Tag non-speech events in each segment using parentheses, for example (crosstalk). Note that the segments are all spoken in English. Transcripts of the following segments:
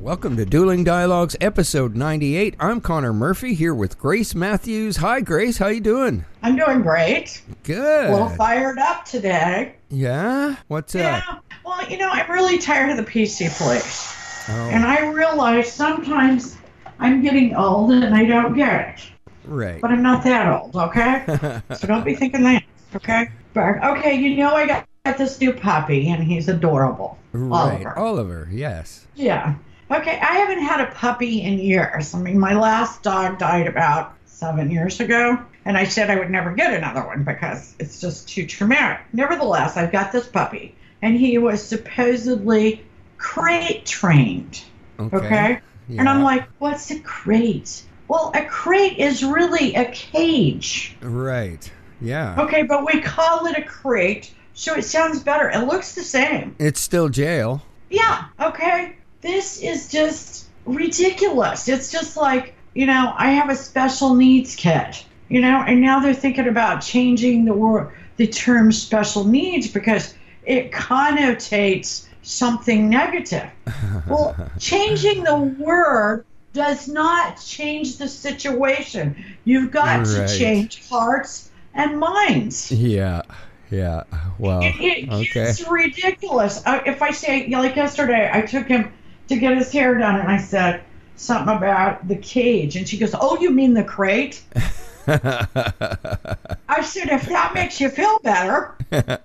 Welcome to Dueling Dialogues, episode 98. I'm Connor Murphy here with Grace Matthews. Hi, Grace. How you doing? I'm doing great. Good. A little fired up today. yeah. What's uh, Yeah. up? Well, you know, I'm really tired of the PC place. Oh, And I realize sometimes I'm getting old and I don't get it. right. But I'm not that old, okay? (laughs) so don't be thinking that, okay? But, okay, you know, I got, got this new puppy and he's adorable. right. Oliver. Oliver. Yes. Yeah. Okay, I haven't had a puppy in years. I mean, my last dog died about seven years ago, and I said I would never get another one because it's just too traumatic. Nevertheless, I've got this puppy, and he was supposedly crate trained. Okay. Okay? And I'm like, what's a crate? Well, a crate is really a cage. Right. Yeah. Okay, but we call it a crate, so it sounds better. It looks the same. It's still jail. Yeah, okay. This is just ridiculous. It's just like, you know, I have a special needs kid, you know, and now they're thinking about changing the word the term special needs because it connotates something negative. (laughs) Well, changing the word does not change the situation. You've got Right. to change hearts and minds. Yeah. Yeah. Well. It, it, okay. It's ridiculous. Uh, if I say, like yesterday, I took him to get his hair done, and I said something about the cage, and she goes, "Oh, you mean the crate?" (laughs) I said, "If that makes you feel better." (laughs)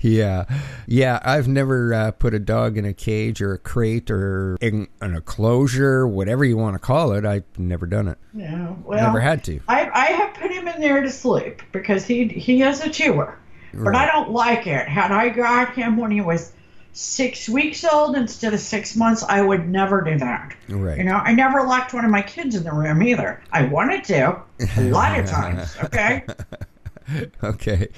yeah. Yeah. I've never uh, put a dog in a cage or a crate or in an enclosure, whatever you want to call it. I've never done it. No, well, never had to. I, I have put him in there to sleep because he he is a chewer, but I don't like it. Had I got him when he was six weeks old instead of six months, I would never do that. Right. You know, I never locked one of my kids in the room either. I wanted to, a lot of (laughs) times, okay? (laughs) Okay.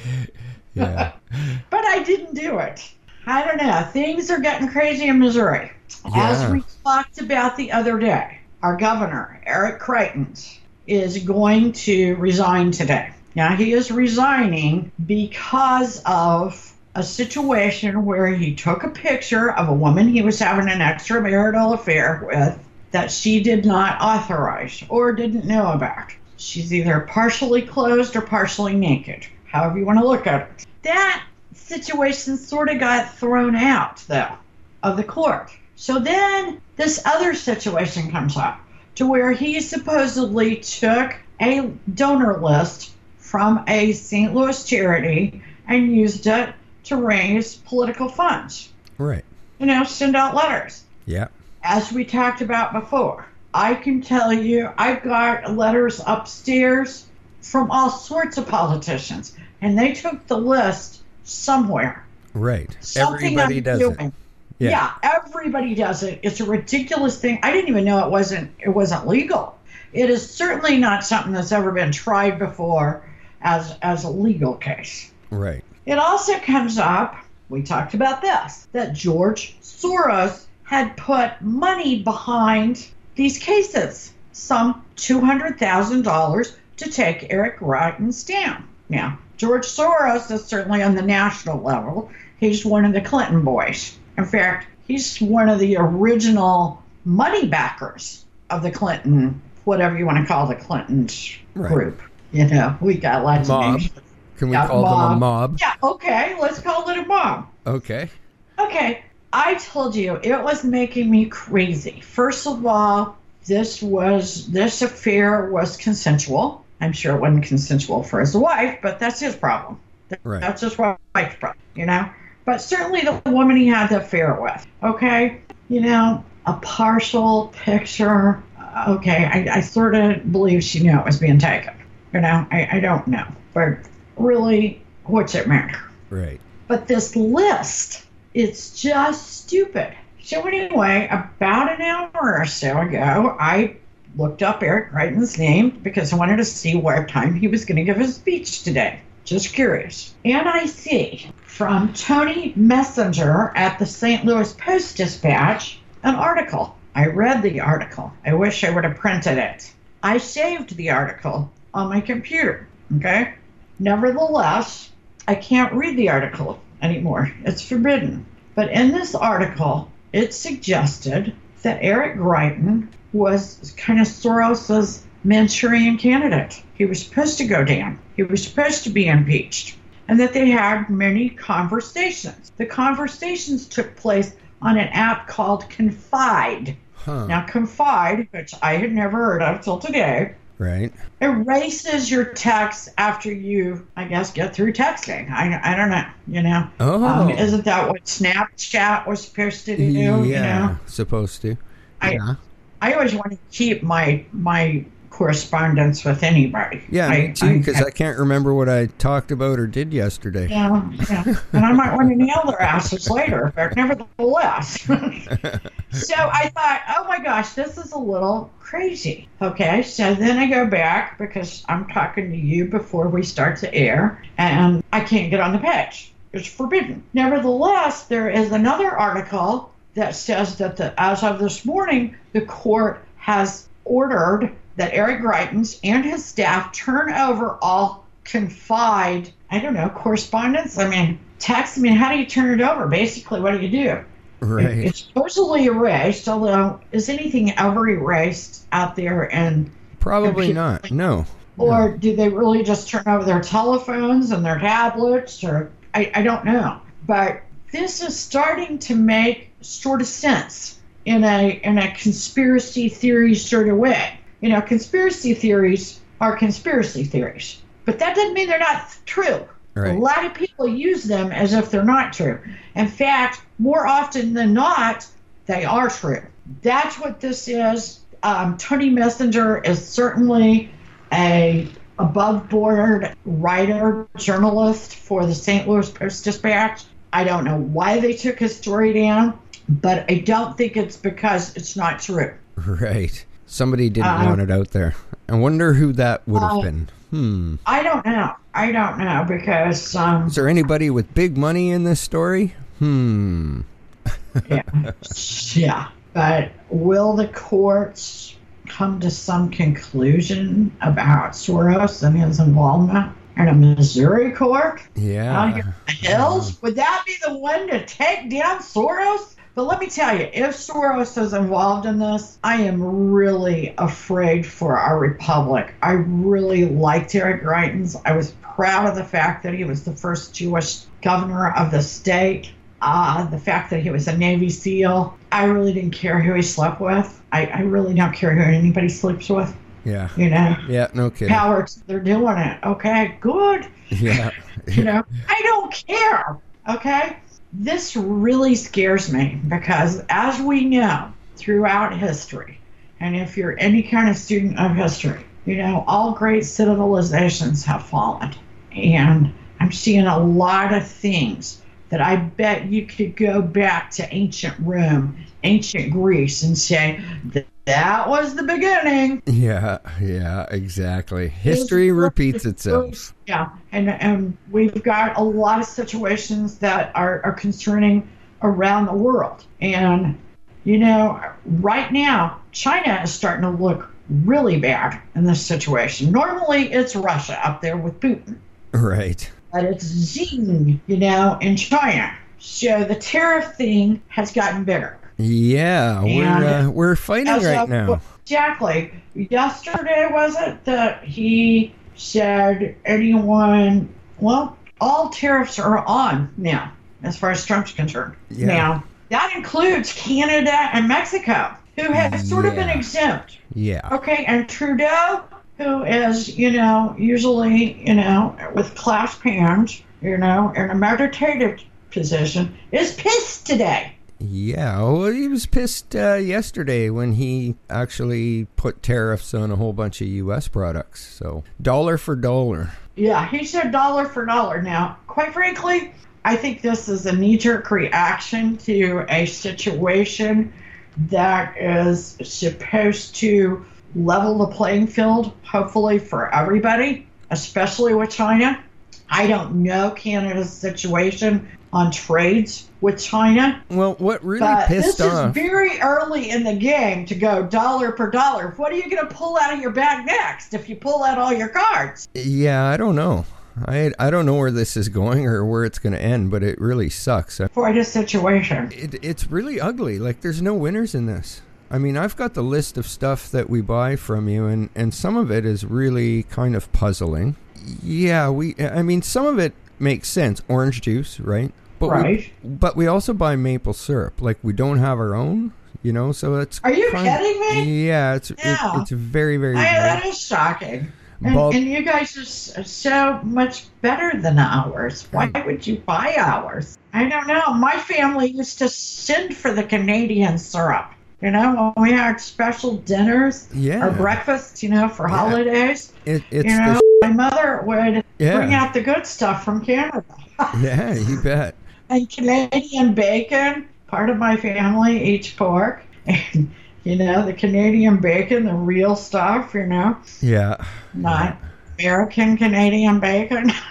Yeah. (laughs) But I didn't do it. I don't know. Things are getting crazy in Missouri. As we talked about the other day, our governor, Eric Greitens, is going to resign today. Now, he is resigning because of a situation where he took a picture of a woman he was having an extramarital affair with that she did not authorize or didn't know about. She's either partially clothed or partially naked, however you want to look at it. That situation sort of got thrown out, though, of the court. So then this other situation comes up to where he supposedly took a donor list from a St. Louis charity and used it to raise political funds. Right. You know, send out letters Yeah. as we talked about before, I can tell you I've got letters upstairs from all sorts of politicians, and they took the list somewhere. Right. Something Everybody I'm does doing. it. Yeah. Yeah. everybody does it. It's a ridiculous thing. I didn't even know it wasn't it wasn't legal. It is certainly not something that's ever been tried before as as a legal case. Right. It also comes up, we talked about this, that George Soros had put money behind these cases, some $200,000 to take Eric Greitens down. Now, George Soros is certainly on the national level. He's one of the Clinton boys. In fact, he's one of the original money backers of the Clinton, whatever you want to call the Clintons Right. group. You know, we got lots Mob. of names. Can we Yeah, call them a mob. mob? Yeah, okay, let's call it a mob. Okay. Okay, I told you it was making me crazy. First of all, this was this affair was consensual. I'm sure it wasn't consensual for his wife, but that's his problem. Right. That's his wife's problem, you know. But certainly the woman he had the affair with. Okay, you know, a partial picture. okay, I, I sort of believe she knew it was being taken. You know, I, I don't know. But really, what's it matter? Right. But this list, it's just stupid. So anyway, about an hour or so ago, I looked up Eric Greitens' name because I wanted to see what time he was going to give his speech today. Just curious. And I see from Tony Messenger at the St. Louis Post Dispatch an article. I read the article. I wish I would have printed it. I saved the article on my computer. Okay? Nevertheless, I can't read the article anymore. It's forbidden. But in this article, it suggested that Eric Greitens was kind of Soros's Manchurian candidate. He was supposed to go down. He was supposed to be impeached. And that they had many conversations. The conversations took place on an app called Confide. Huh. Now, Confide, which I had never heard of till today, Right. erases your text after you, I guess, get through texting. I, I don't know, you know. Oh. Um, isn't that what Snapchat was supposed to do? yeah. You know, Supposed to. I yeah. I always want to keep my my correspondence with anybody. Yeah, I, me too. Because I, can't remember what I talked about or did yesterday. Yeah, yeah. and I might want to nail their asses later, but nevertheless. (laughs) so I thought, oh my gosh, this is a little crazy. Okay, so then I go back because I'm talking to you before we start to air, and I can't get on the page. It's forbidden. Nevertheless, there is another article that says that the, as of this morning, the court has ordered that Eric Greitens and his staff turn over all confide, I don't know, correspondence. I mean, text. I mean, how do you turn it over? Basically, what do you do? Right. It's supposedly erased, although is anything ever erased out there? And Probably not. No. or do they really just turn over their telephones and their tablets? Or I, I don't know. But this is starting to make sort of sense in a in a conspiracy theory sort of way. You know, conspiracy theories are conspiracy theories, but that doesn't mean they're not true. Right. A lot of people use them as if they're not true. In fact, more often than not, they are true. That's what this is. Um, Tony Messenger is certainly a above board writer, journalist for the St. Louis Post Dispatch. I don't know why they took his story down, but I don't think it's because it's not true. (laughs) Right. Somebody didn't Uh, want it out there. I wonder who that would have uh, been. Hmm. I don't know. I don't know because um, Is there anybody with big money in this story? Hmm. yeah, (laughs) yeah. But will the courts come to some conclusion about Soros and his involvement in a Missouri court? out Yeah. here in the hills? Would that be the one to take down Soros? But let me tell you, if Soros is involved in this, I am really afraid for our republic. I really liked Eric Greitens. I was proud of the fact that he was the first Jewish governor of the state. Uh, the fact that he was a Navy SEAL. I really didn't care who he slept with. I, I really don't care who anybody sleeps with. Yeah. You know, Yeah. No kidding. Howard, they're doing it. Okay, good Yeah. (laughs) you know (laughs) i don't care okay this really scares me because as we know throughout history and if you're any kind of student of history you know all great civilizations have fallen. And i'm seeing a lot of things that i bet you could go back to ancient rome ancient greece and say that was the beginning Yeah. Yeah. Exactly. History repeats itself. yeah, and and we've got a lot of situations that are, are concerning around the world. And you know, right now, China is starting to look really bad in this situation. Normally it's Russia up there with Putin, Right. but it's Xi, you know, in China. So the tariff thing has gotten bigger. Yeah. We're uh, we're fighting right of- now. Exactly. Yesterday, was it, that he said anyone, well, all tariffs are on now, as far as Trump's concerned. Yeah. Now, that includes Canada and Mexico, who have sort of been exempt. Yeah. Okay, and Trudeau, who is, you know, usually, you know, with clasped hands, you know, in a meditative position, is pissed today. Yeah, well, he was pissed uh, yesterday when he actually put tariffs on a whole bunch of U.S. products. So dollar for dollar. Yeah, he said dollar for dollar. Now, quite frankly, I think this is a knee jerk reaction to a situation that is supposed to level the playing field, hopefully, for everybody, especially with China. I don't know Canada's situation on trades with China. Well, what really But pissed this off? is very early in the game to go dollar per dollar. What are you going to pull out of your bag next if you pull out all your cards? yeah, I don't know. I I don't know where this is going or where it's going to end, but it really sucks. Quite a situation. It, it's really ugly. Like there's no winners in this. I mean, I've got the list of stuff that we buy from you, and and some of it is really kind of puzzling. Yeah, we. I mean, some of it makes sense. Orange juice, right? But Right. We, but we also buy maple syrup. Like we don't have our own, you know. So it's. Are you kind- kidding me? Yeah, it's it- it's very very. I, that is shocking. And, and you guys are so much better than ours. Why would you buy ours? I don't know. My family used to send for the Canadian syrup. You know, when we had special dinners Yeah. or breakfasts, you know, for Yeah. holidays, It, it's you know, my mother would Yeah. bring out the good stuff from Canada. (laughs) yeah, you bet. And Canadian bacon. Part of my family eats pork. And, you know, the Canadian bacon, the real stuff, you know, Yeah. not American Canadian bacon. (laughs)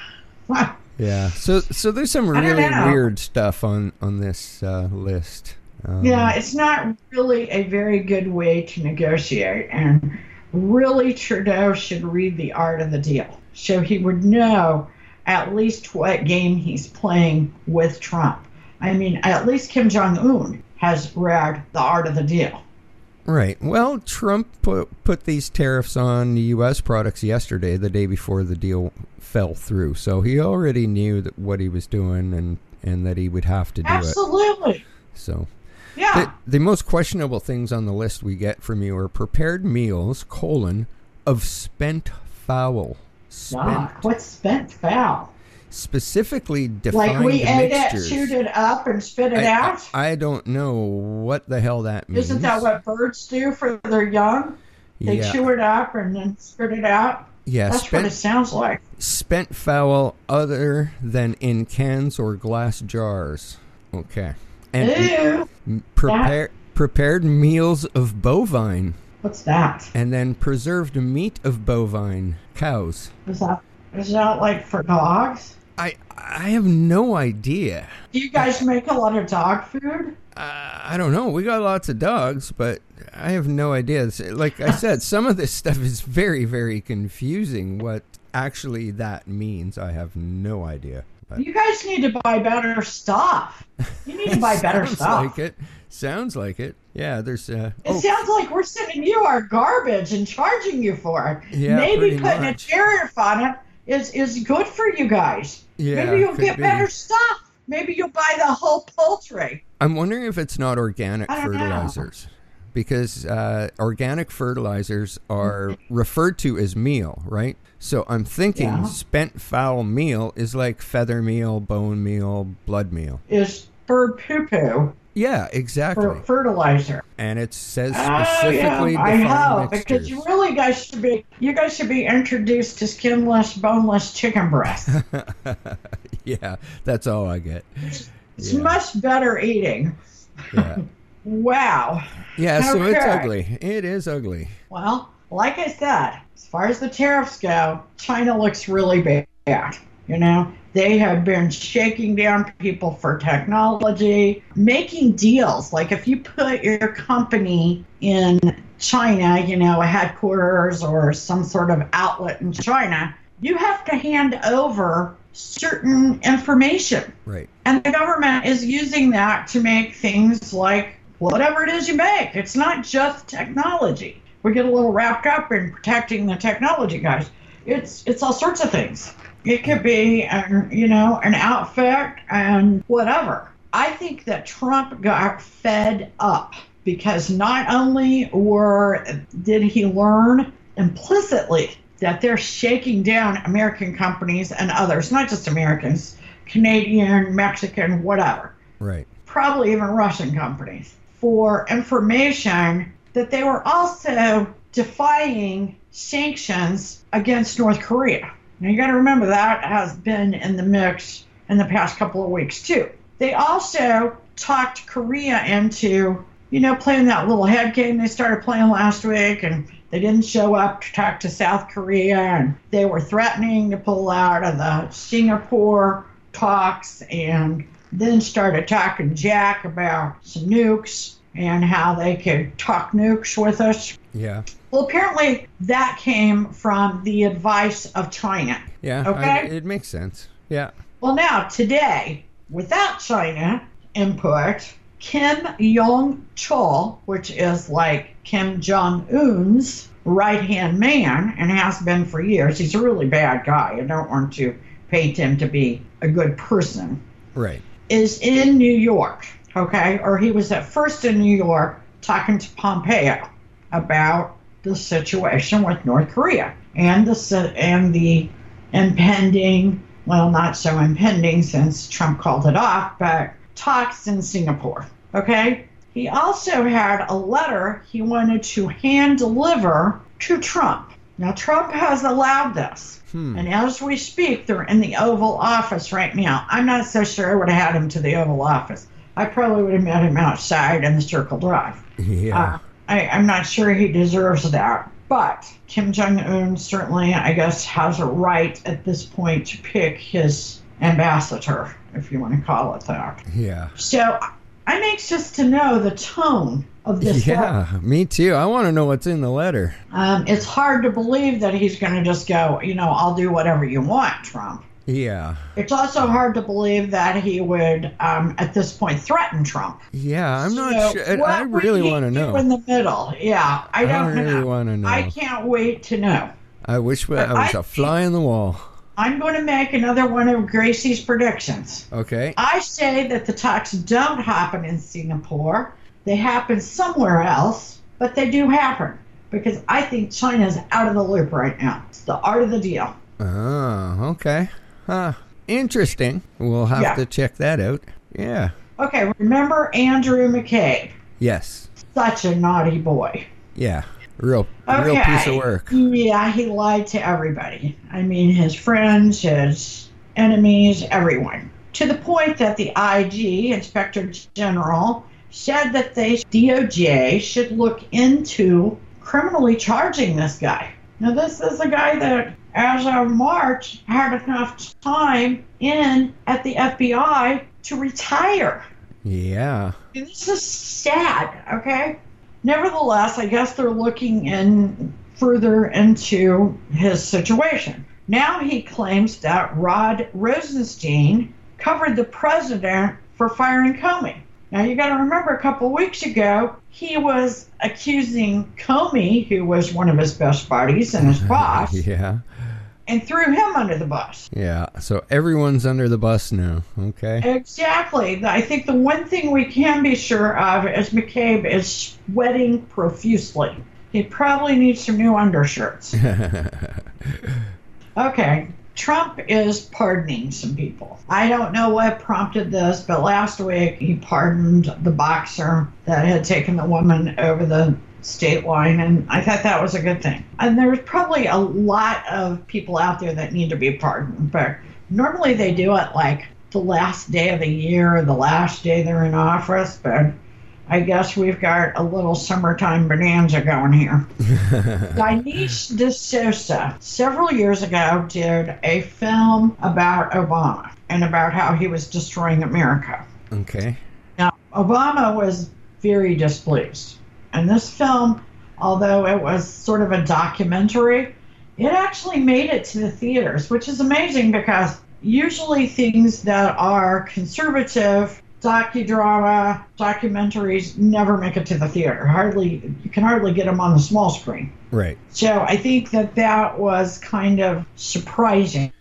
Yeah. So so there's some really weird stuff on on this uh, list. Um, yeah, it's not really a very good way to negotiate. And really, Trudeau should read the art of the deal. So he would know at least what game he's playing with Trump. I mean, at least Kim Jong un has read the art of the deal. Right. Well, Trump put put these tariffs on U.S. products yesterday, the day before the deal fell through. So he already knew that what he was doing and and that he would have to do it. Absolutely. So Yeah. the, the most questionable things on the list we get from you are prepared meals colon of spent fowl. Spent what's spent foul? specifically defined Like we ate mixtures. it, chewed it up, and spit it I, out? I, I don't know what the hell that means. Isn't that what birds do for their young? They yeah. chew it up and then spit it out. yeah, That's what it sounds like. spent fowl other than in cans or glass jars. Okay. And Ew. prepare, prepared meals of bovine What's that? and then preserved meat of bovine cows. Is that is that like for dogs? I I have no idea. Do you guys make a lot of dog food? Uh, I don't know. We got lots of dogs, but I have no idea. Like I said, (laughs) some of this stuff is very, very confusing. What actually that means, I have no idea. But You guys need to buy better stuff. You need to (laughs) buy better sounds stuff. like it. Sounds like it. Yeah, there's. Uh, It oh, sounds like we're sending you our garbage and charging you for it. Yeah, Maybe putting much. a tariff on it is is good for you guys. Yeah, Maybe you'll get be. better stuff. Maybe you'll buy the whole poultry. I'm wondering if it's not organic don't know. fertilizers. Because uh, organic fertilizers are (laughs) referred to as meal, right? So I'm thinking Yeah. spent fowl meal is like feather meal, bone meal, blood meal. Is bird poo poo Yeah, exactly. for fertilizer. and it says oh, specifically. Oh yeah, I hope mixtures. because you really guys should be you guys should be introduced to skinless, boneless chicken breast. (laughs) yeah, that's all I get. It's Yeah. much better eating. Yeah, (laughs) Wow. yeah. So it's ugly. It is ugly. Well, like I said, as far as the tariffs go, China looks really bad. You know, they have been shaking down people for technology, making deals. Like if you put your company in China, you know, a headquarters or some sort of outlet in China, you have to hand over certain information. Right. And the government is using that to make things like whatever it is you make. It's not just technology. We get a little wrapped up in protecting the technology guys. It's it's all sorts of things. It could be, an, you know, an outfit and whatever. I think that Trump got fed up because not only were did he learn implicitly that they're shaking down American companies and others, not just Americans, Canadian, Mexican, whatever. Right. probably even Russian companies, for information that they were also defying sanctions against North Korea. Now you got to remember that has been in the mix in the past couple of weeks too. They also talked Korea into, you know, playing that little head game they started playing last week and they didn't show up to talk to South Korea and they were threatening to pull out of the Singapore talks and then started talking Jack about some nukes and how they could talk nukes with us. Yeah. Well, apparently that came from the advice of China. Yeah. Okay. I- it makes sense. Yeah. Well, now, today, without China input, Kim Yong Chol, which is like Kim Jong un's right hand man and has been for years, he's a really bad guy. I don't want to paint him to be a good person, Right. is in New York, okay? Or he was at first in New York talking to Pompeo about the situation with North Korea and the and the impending, well, not so impending since Trump called it off, but talks in Singapore. Okay? He also had a letter he wanted to hand deliver to Trump. Now, Trump has allowed this. Hmm. And as we speak, they're in the Oval Office right now. I'm not so sure I would have had him to the Oval Office. I probably would have met him outside in the Circle Drive. Yeah. Uh, I, I'm not sure he deserves that. But Kim Jong un certainly, I guess, has a right at this point to pick his ambassador, if you want to call it that. yeah. So I'm anxious to know the tone of this letter. Yeah. Me too. I want to know what's in the letter. Um, it's hard to believe that he's going to just go, you know, I'll do whatever you want, Trump. Yeah. It's also hard to believe that he would, um, at this point, threaten Trump. Yeah. I'm not So sure. what I really want to know. In the middle, yeah, I I don't really want to know. I can't wait to know. I wish I was I- a fly in the wall. I'm going to make another one of Gracie's predictions. Okay. I say that the talks don't happen in Singapore. They happen somewhere else, but they do happen because I think China's out of the loop right now. It's the art of the deal. Oh, okay. Huh. Interesting. We'll have Yeah. to check that out. Yeah. Okay, remember Andrew McCabe? Yes. Such a naughty boy. Yeah. Real, Okay. real piece of work. Yeah, he lied to everybody. I mean, his friends, his enemies, everyone. To the point that the IG, Inspector General, said that they, DOJ, should look into criminally charging this guy. Now, this is a guy that, as of March, had enough time in at the FBI to retire. Yeah. This is sad, okay? Nevertheless, I guess they're looking in further into his situation. Now he claims that Rod Rosenstein covered the president for firing Comey. Now you got to remember a couple weeks ago he was accusing Comey, who was one of his best buddies and his (laughs) boss, Yeah. And threw him under the bus. Yeah. So everyone's under the bus now. Okay. Exactly. I think the one thing we can be sure of is McCabe is sweating profusely. He probably needs some new undershirts. (laughs) Okay. Trump is pardoning some people. I don't know what prompted this, but last week he pardoned the boxer that had taken the woman over the state line, and I thought that was a good thing. And there's probably a lot of people out there that need to be pardoned, but normally they do it like the last day of the year, or the last day they're in office, but I guess we've got a little summertime bonanza going here. (laughs) Dinesh D'Souza several years ago did a film about Obama and about how he was destroying America. okay. Now, Obama was very displeased. And this film, although it was sort of a documentary, it actually made it to the theaters, which is amazing because usually things that are conservative, docudrama, documentaries never make it to the theater. Hardly, you can hardly get them on the small screen. Right. So I think that that was kind of surprising.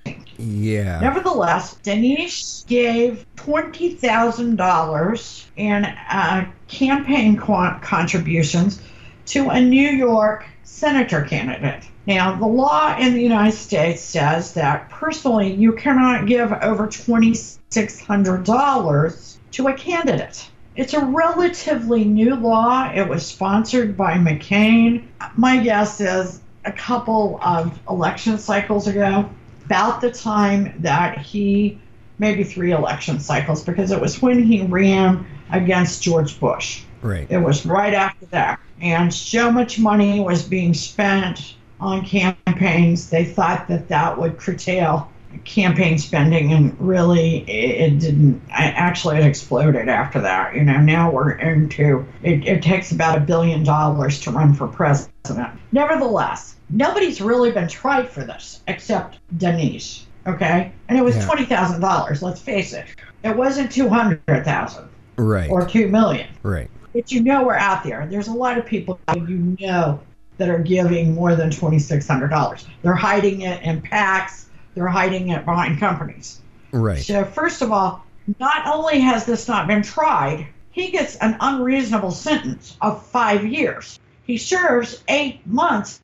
Yeah. Nevertheless, Dinesh gave twenty thousand dollars in uh, campaign con- contributions to a New York senator candidate. Now, the law in the United States says that personally you cannot give over twenty six hundred dollars to a candidate. It's a relatively new law. It was sponsored by McCain. My guess is a couple of election cycles ago, about the time that he, maybe three election cycles, because it was when he ran against George Bush. Right. It was right after that. And so much money was being spent on campaigns, they thought that that would curtail campaign spending, and really it, it didn't. I, actually, it exploded after that. You know, now we're into it, it takes about a billion dollars to run for president. Nevertheless, nobody's really been tried for this except Dinesh. Okay, and it was Yeah. twenty thousand dollars. Let's face it, it wasn't two hundred thousand Right. or two million right. but you know we're out there. There's a lot of people you know that are giving more than twenty six hundred dollars. They're hiding it in PACs. They're hiding it behind companies. Right. So first of all, not only has this not been tried, he gets an unreasonable sentence of five years. He serves eight months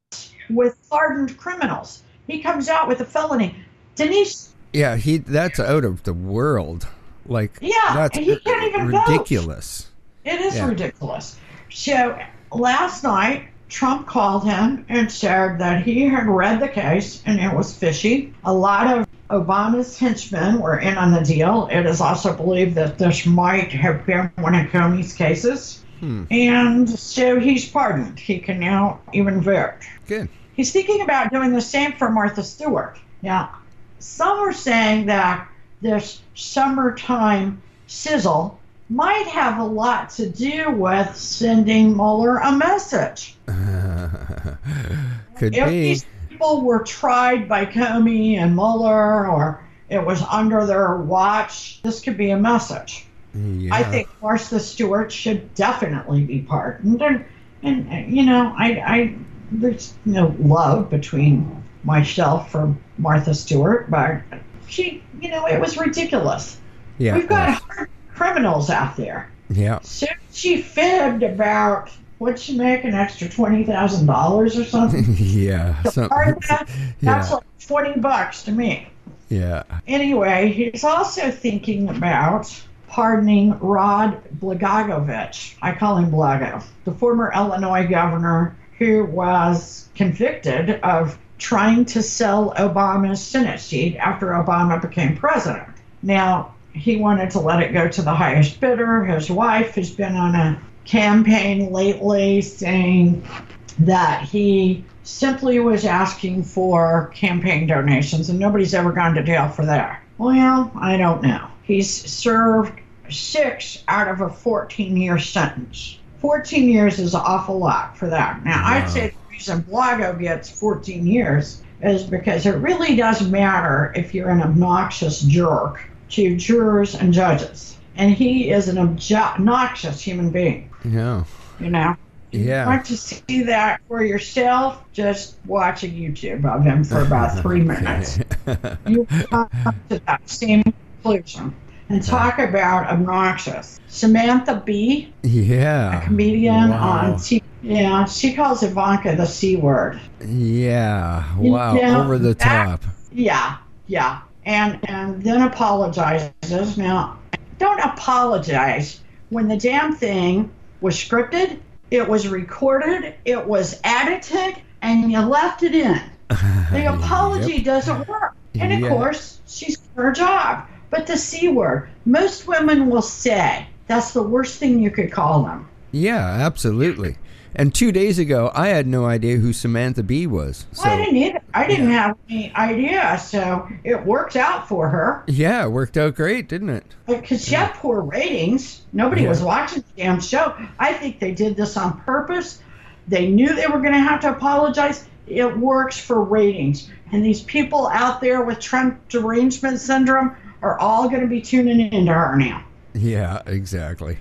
with hardened criminals. He comes out with a felony. Dinesh, Yeah, he that's out of the world. Like Yeah, that's he can't even vote. ridiculous. It is Yeah. ridiculous. So last night, Trump called him and said that he had read the case and it was fishy. A lot of Obama's henchmen were in on the deal. It is also believed that this might have been one of Comey's cases. Hmm. And so he's pardoned. He can now even vote. Good. He's thinking about doing the same for Martha Stewart. Now, some are saying that this summertime sizzle might have a lot to do with sending Mueller a message. (laughs) Could If be. these people were tried by Comey and Mueller, or it was under their watch, this could be a message. Yeah. I think Martha Stewart should definitely be pardoned. And, and, and, you know, I, I, there's no love between myself for Martha Stewart, but she, you know, it was ridiculous. Yeah. We've got hard criminals out there. Yeah. So she fibbed about, what'd she make, an extra $20,000 or something? (laughs) yeah. Something. that, (laughs) that's Yeah. like 20 bucks to me. Yeah. Anyway, he's also thinking about pardoning Rod Blagojevich. I call him Blago, the former Illinois governor who was convicted of trying to sell Obama's Senate seat after Obama became president. Now, he wanted to let it go to the highest bidder. His wife has been on a campaign lately saying that he simply was asking for campaign donations, and nobody's ever gone to jail for that. Well, I don't know. He's served six out of a 14 year sentence. 14 years is an awful lot for that. Now, Wow. I'd say the reason Blago gets 14 years is because it really doesn't matter if you're an obnoxious jerk to jurors and judges. And he is an obnoxious human being, Yeah. you know? Yeah. want to see that for yourself, just watch a YouTube of him for about (laughs) three minutes. You come to that same conclusion and talk about obnoxious. Samantha a Yeah. comedian Wow. on TV, yeah, she calls Ivanka the C word. Yeah. You Wow. know, Over the that- top. Yeah, yeah. And and then apologizes. Now, don't apologize when the damn thing was scripted, it was recorded, it was edited, and you left it in. (laughs) The apology Yep. doesn't work. And of Yeah. course, she's her job. But the C word, most women will say that's the worst thing you could call them. Yeah, absolutely. And two days ago, I had no idea who Samantha Bee was. So I didn't either. I didn't Yeah. have any idea, so it worked out for her. yeah, it worked out great, didn't it? Because she had poor ratings. Nobody Yeah. was watching the damn show. I think they did this on purpose. They knew they were going to have to apologize. It works for ratings. And these people out there with Trump derangement syndrome are all going to be tuning into her now. Yeah, exactly.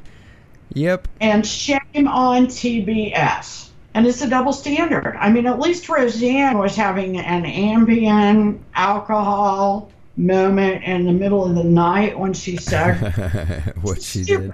Yep. And shame on TBS. And it's a double standard. I mean, at least Roseanne was having an Ambien alcohol moment in the middle of the night when she said (laughs) what she did.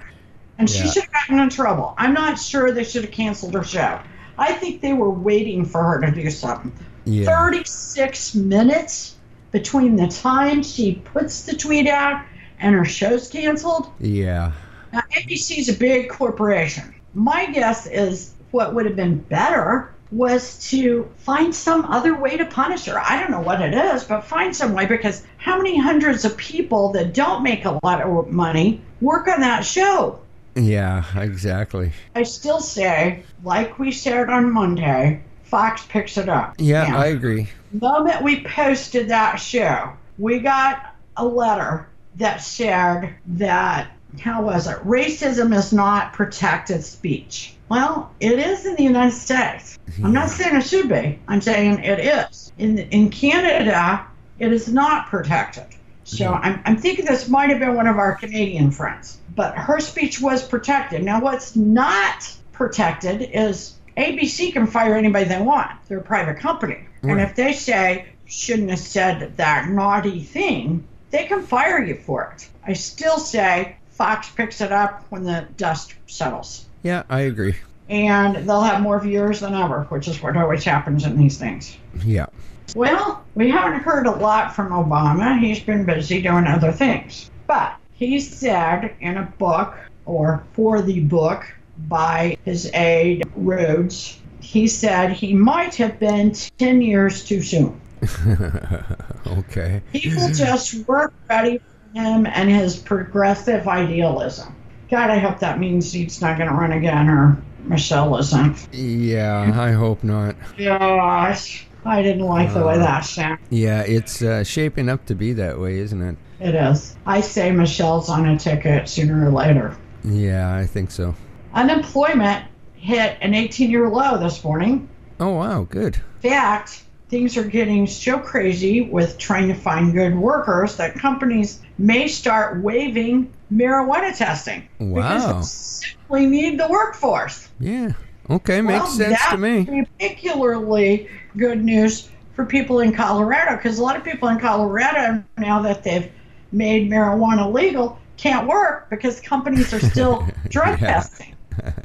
And she should have gotten in trouble. I'm not sure they should have canceled her show. I think they were waiting for her to do something. Yeah. 36 minutes between the time she puts the tweet out and her show's canceled. Yeah. Now, ABC is a big corporation. My guess is what would have been better was to find some other way to punish her. I don't know what it is, but find some way because how many hundreds of people that don't make a lot of money work on that show? Yeah, exactly. I still say, like we said on Monday, Fox picks it up. Yeah, Now, I agree. the moment we posted that show, we got a letter that said that, how was it? Racism is not protected speech. Well, it is in the United States. I'm not saying it should be. I'm saying it is. In, in Canada, it is not protected. So I'm, I'm thinking this might have been one of our Canadian friends. But her speech was protected. Now, what's not protected is ABC can fire anybody they want. They're a private company. And if they say, shouldn't have said that naughty thing, they can fire you for it. I still say Fox picks it up when the dust settles. Yeah, I agree. And they'll have more viewers than ever, which is what always happens in these things. Yeah. Well, we haven't heard a lot from Obama. He's been busy doing other things. But he said in a book, or for the book, by his aide, Rhodes, he said he might have been 10 years too soon. (laughs) okay. People just weren't ready for him and his progressive idealism. God, I hope that means he's not going to run again, or Michelle isn't. Yeah, I hope not. Gosh, I didn't like the way that sounded. Yeah, it's uh, shaping up to be that way, isn't it? It is. I say Michelle's on a ticket sooner or later. Yeah, I think so. Unemployment hit an 18 year low this morning. Oh, wow, good. In fact, things are getting so crazy with trying to find good workers that companies may start waiving marijuana testing Wow. because simply need the workforce. Yeah. Okay, makes Well, sense to that's me. Particularly good news for people in Colorado because a lot of people in Colorado, now that they've made marijuana legal, can't work because companies are still (laughs) drug (laughs) Yeah. testing.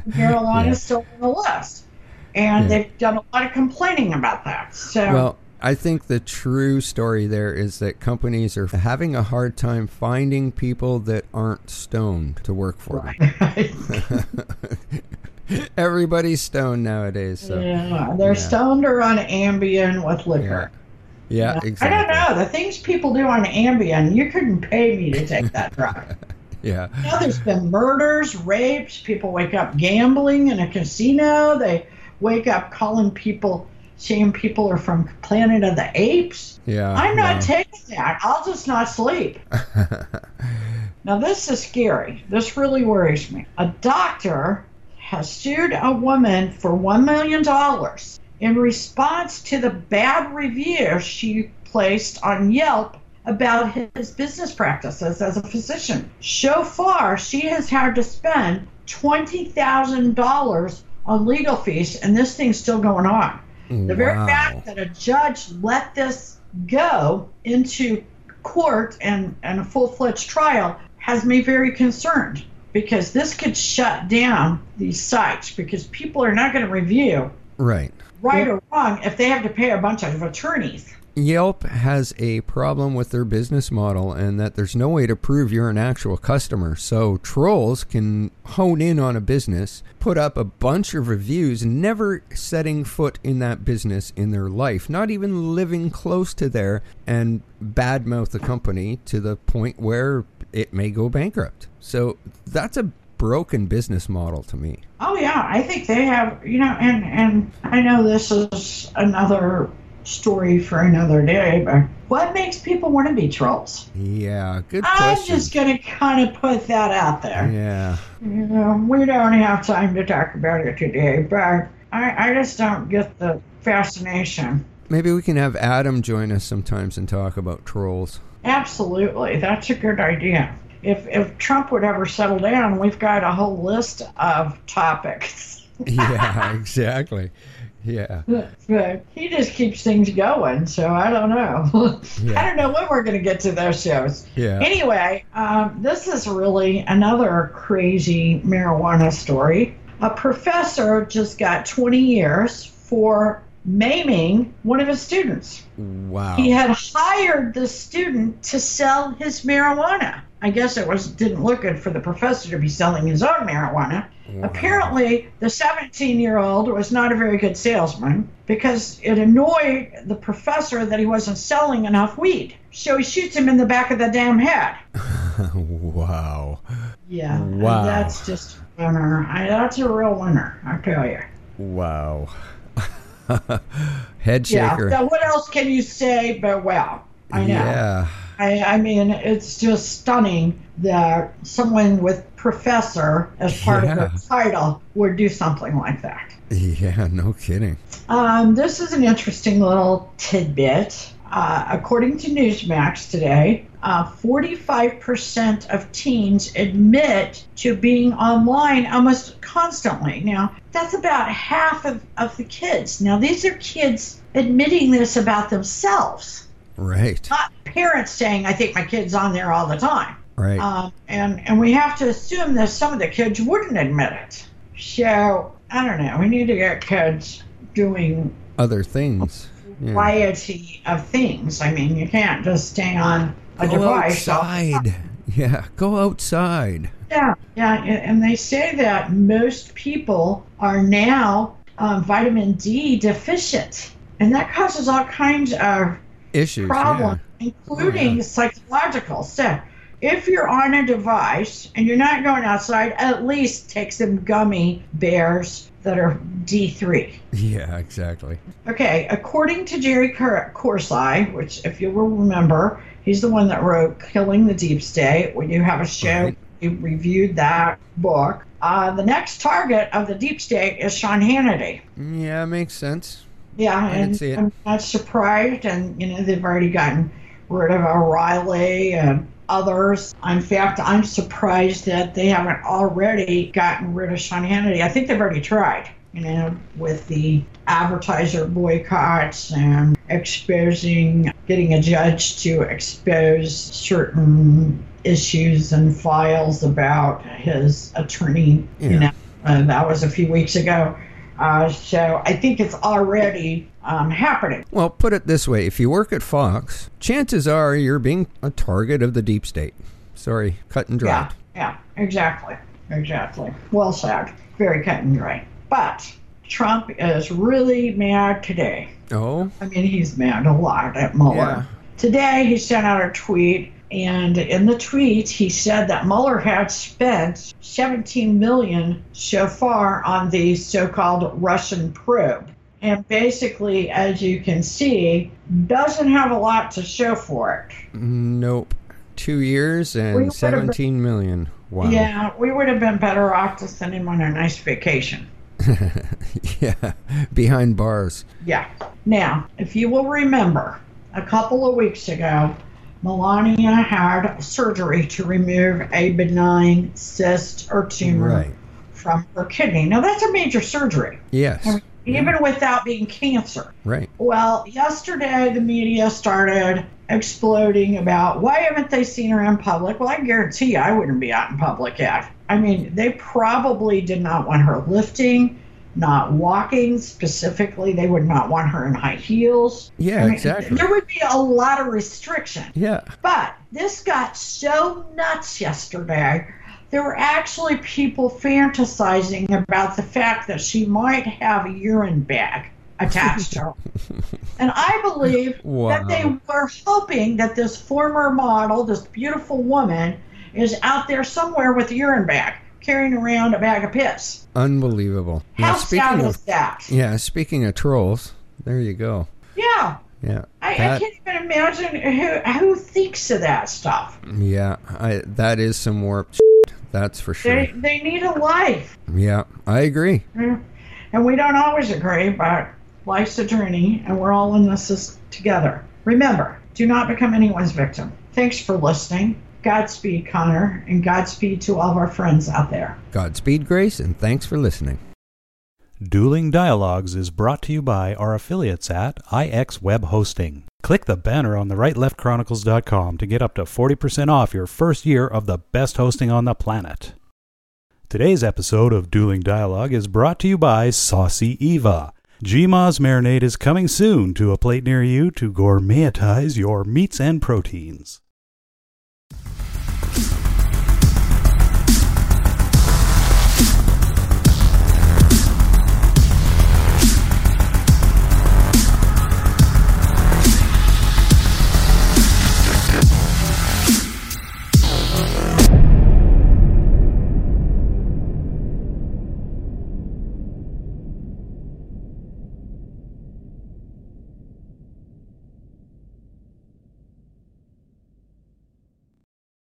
Marijuana Yeah. is still on the list. And Yeah. they've done a lot of complaining about that. So, Well, I think the true story there is that companies are having a hard time finding people that aren't stoned to work for them. (laughs) (laughs) Everybody's stoned nowadays, so yeah, they're Yeah. stoned or on Ambien with liquor. yeah, I exactly. I don't know. The things people do on Ambien, you couldn't pay me to take that (laughs) drug. Yeah, You know, there's been murders, rapes. People wake up gambling in a casino. They wake up calling people, saying people are from Planet of the Apes. yeah. I'm not taking that. I'll just not sleep. (laughs) Now, this is scary. This really worries me. A doctor has sued a woman for $1 million in response to the bad review she placed on Yelp about his business practices as a physician. So far, she has had to spend $20,000 on legal fees, and this thing's still going on. The very fact that a judge let this go into court and, and a full fledged trial has me very concerned because this could shut down these sites because people are not going to review Right. right or wrong if they have to pay a bunch of attorneys. Yelp has a problem with their business model and that there's no way to prove you're an actual customer. So trolls can hone in on a business, put up a bunch of reviews, never setting foot in that business in their life, not even living close to there, and badmouth the company to the point where it may go bankrupt. So that's a broken business model to me. Oh yeah, I think they have. You know, and and I know this is another story for another day, but what makes people want to be trolls? Yeah, good I'm question. just going to kind of put that out there. yeah. You know, we don't have time to talk about it today, but I, I just don't get the fascination. Maybe we can have Adam join us sometimes and talk about trolls. Absolutely, that's a good idea. If if Trump would ever settle down, we've got a whole list of topics. (laughs) yeah, exactly. Yeah. but he just keeps things going, so I don't know. (laughs) Yeah. I don't know when we're going to get to those shows. Yeah. Anyway, um, this is really another crazy marijuana story. A professor just got 20 years for maiming one of his students. Wow. He had hired the student to sell his marijuana. I guess it was didn't look good for the professor to be selling his own marijuana. Wow. Apparently, the 17 year old was not a very good salesman because it annoyed the professor that he wasn't selling enough weed. So he shoots him in the back of the damn head. (laughs) wow. Yeah. Wow. That's just a winner. I, that's a real winner, I tell you. Wow. (laughs) Head Yeah. shaker. Now, what else can you say but well? I know. Yeah. I, I mean, it's just stunning that someone with professor as part of Yeah. their title would do something like that. Yeah, no kidding. Um, this is an interesting little tidbit. Uh, according to Newsmax today, uh, 45% of teens admit to being online almost constantly. Now, that's about half of, of the kids. Now, these are kids admitting this about themselves, Right. not parents saying, I think my kid's on there all the time. Right. Um, and, and we have to assume that some of the kids wouldn't admit it. So, I don't know. We need to get kids doing Other things. Yeah. variety of things. I mean, you can't just stay on a Go device. outside. Yeah, go outside. Yeah, yeah, and they say that most people are now um, vitamin D deficient, and that causes all kinds of Issues. problems, including Oh, yeah. psychological. So, if you're on a device and you're not going outside, at least take some gummy bears that are D3. Yeah. Yeah, exactly. Okay, according to Jerry Cor- Corsi, which, if you will remember, he's the one that wrote Killing the Deep State. When you have a show, Right. you reviewed that book. Uh, the next target of the Deep State is Sean Hannity. Yeah, makes sense. Yeah, I and see it. I'm not surprised. And, you know, they've already gotten rid of O'Reilly and others. In fact, I'm surprised that they haven't already gotten rid of Sean Hannity. I think they've already tried, you know, with the advertiser boycotts and exposing, getting a judge to expose certain issues and files about his attorney, Yeah. you know. Uh, that was a few weeks ago. Uh, so I think it's already um, happening. Well, put it this way if you work at Fox, chances are you're being a target of the deep state. Sorry, cut and dry. Yeah, yeah, exactly, exactly. Well said. Very cut and dry. But Trump is really mad today. Oh, I mean, he's mad a lot at Mueller. Yeah. Today, he sent out a tweet, and in the tweet, he said that Mueller had spent 17 million so far on the so-called Russian probe, and basically, as you can see, doesn't have a lot to show for it. nope. Two years and would've been- 17 million. Wow. Yeah, we would have been better off to send him on a nice vacation. (laughs) yeah. Behind bars. Yeah. Now, if you will remember, a couple of weeks ago, Melania had surgery to remove a benign cyst or tumor Right. from her kidney. Now, that's a major surgery, Yes. even without being cancer. Right. Well, yesterday the media started exploding about why haven't they seen her in public? Well, I guarantee you I wouldn't be out in public yet. I mean, they probably did not want her lifting, not walking specifically. They would not want her in high heels. Yeah, I mean, exactly. There would be a lot of restriction. Yeah. But this got so nuts yesterday. There were actually people fantasizing about the fact that she might have a urine bag attached to her. (laughs) And I believe that they were hoping that this former model, this beautiful woman, is out there somewhere with a urine bag, carrying around a bag of piss. Unbelievable. How Now, speaking sad of is that? yeah, speaking of trolls, there you go. Yeah. Yeah. I, I can't even imagine who, who thinks of that stuff. Yeah, I that is some warped shit, that's for sure. They, they need a life. Yeah, I agree. Mm. And we don't always agree, but life's a journey, and we're all in this together. Remember, do not become anyone's victim. Thanks for listening. Godspeed, Connor, and Godspeed to all of our friends out there. Godspeed, Grace, and thanks for listening. Dueling Dialogues is brought to you by our affiliates at IX Web Hosting. Click the banner on the rightleftchronicles.com to get up to 40% off your first year of the best hosting on the planet. Today's episode of Dueling Dialogue is brought to you by Saucy Eva. GMA's marinade is coming soon to a plate near you to gourmetize your meats and proteins.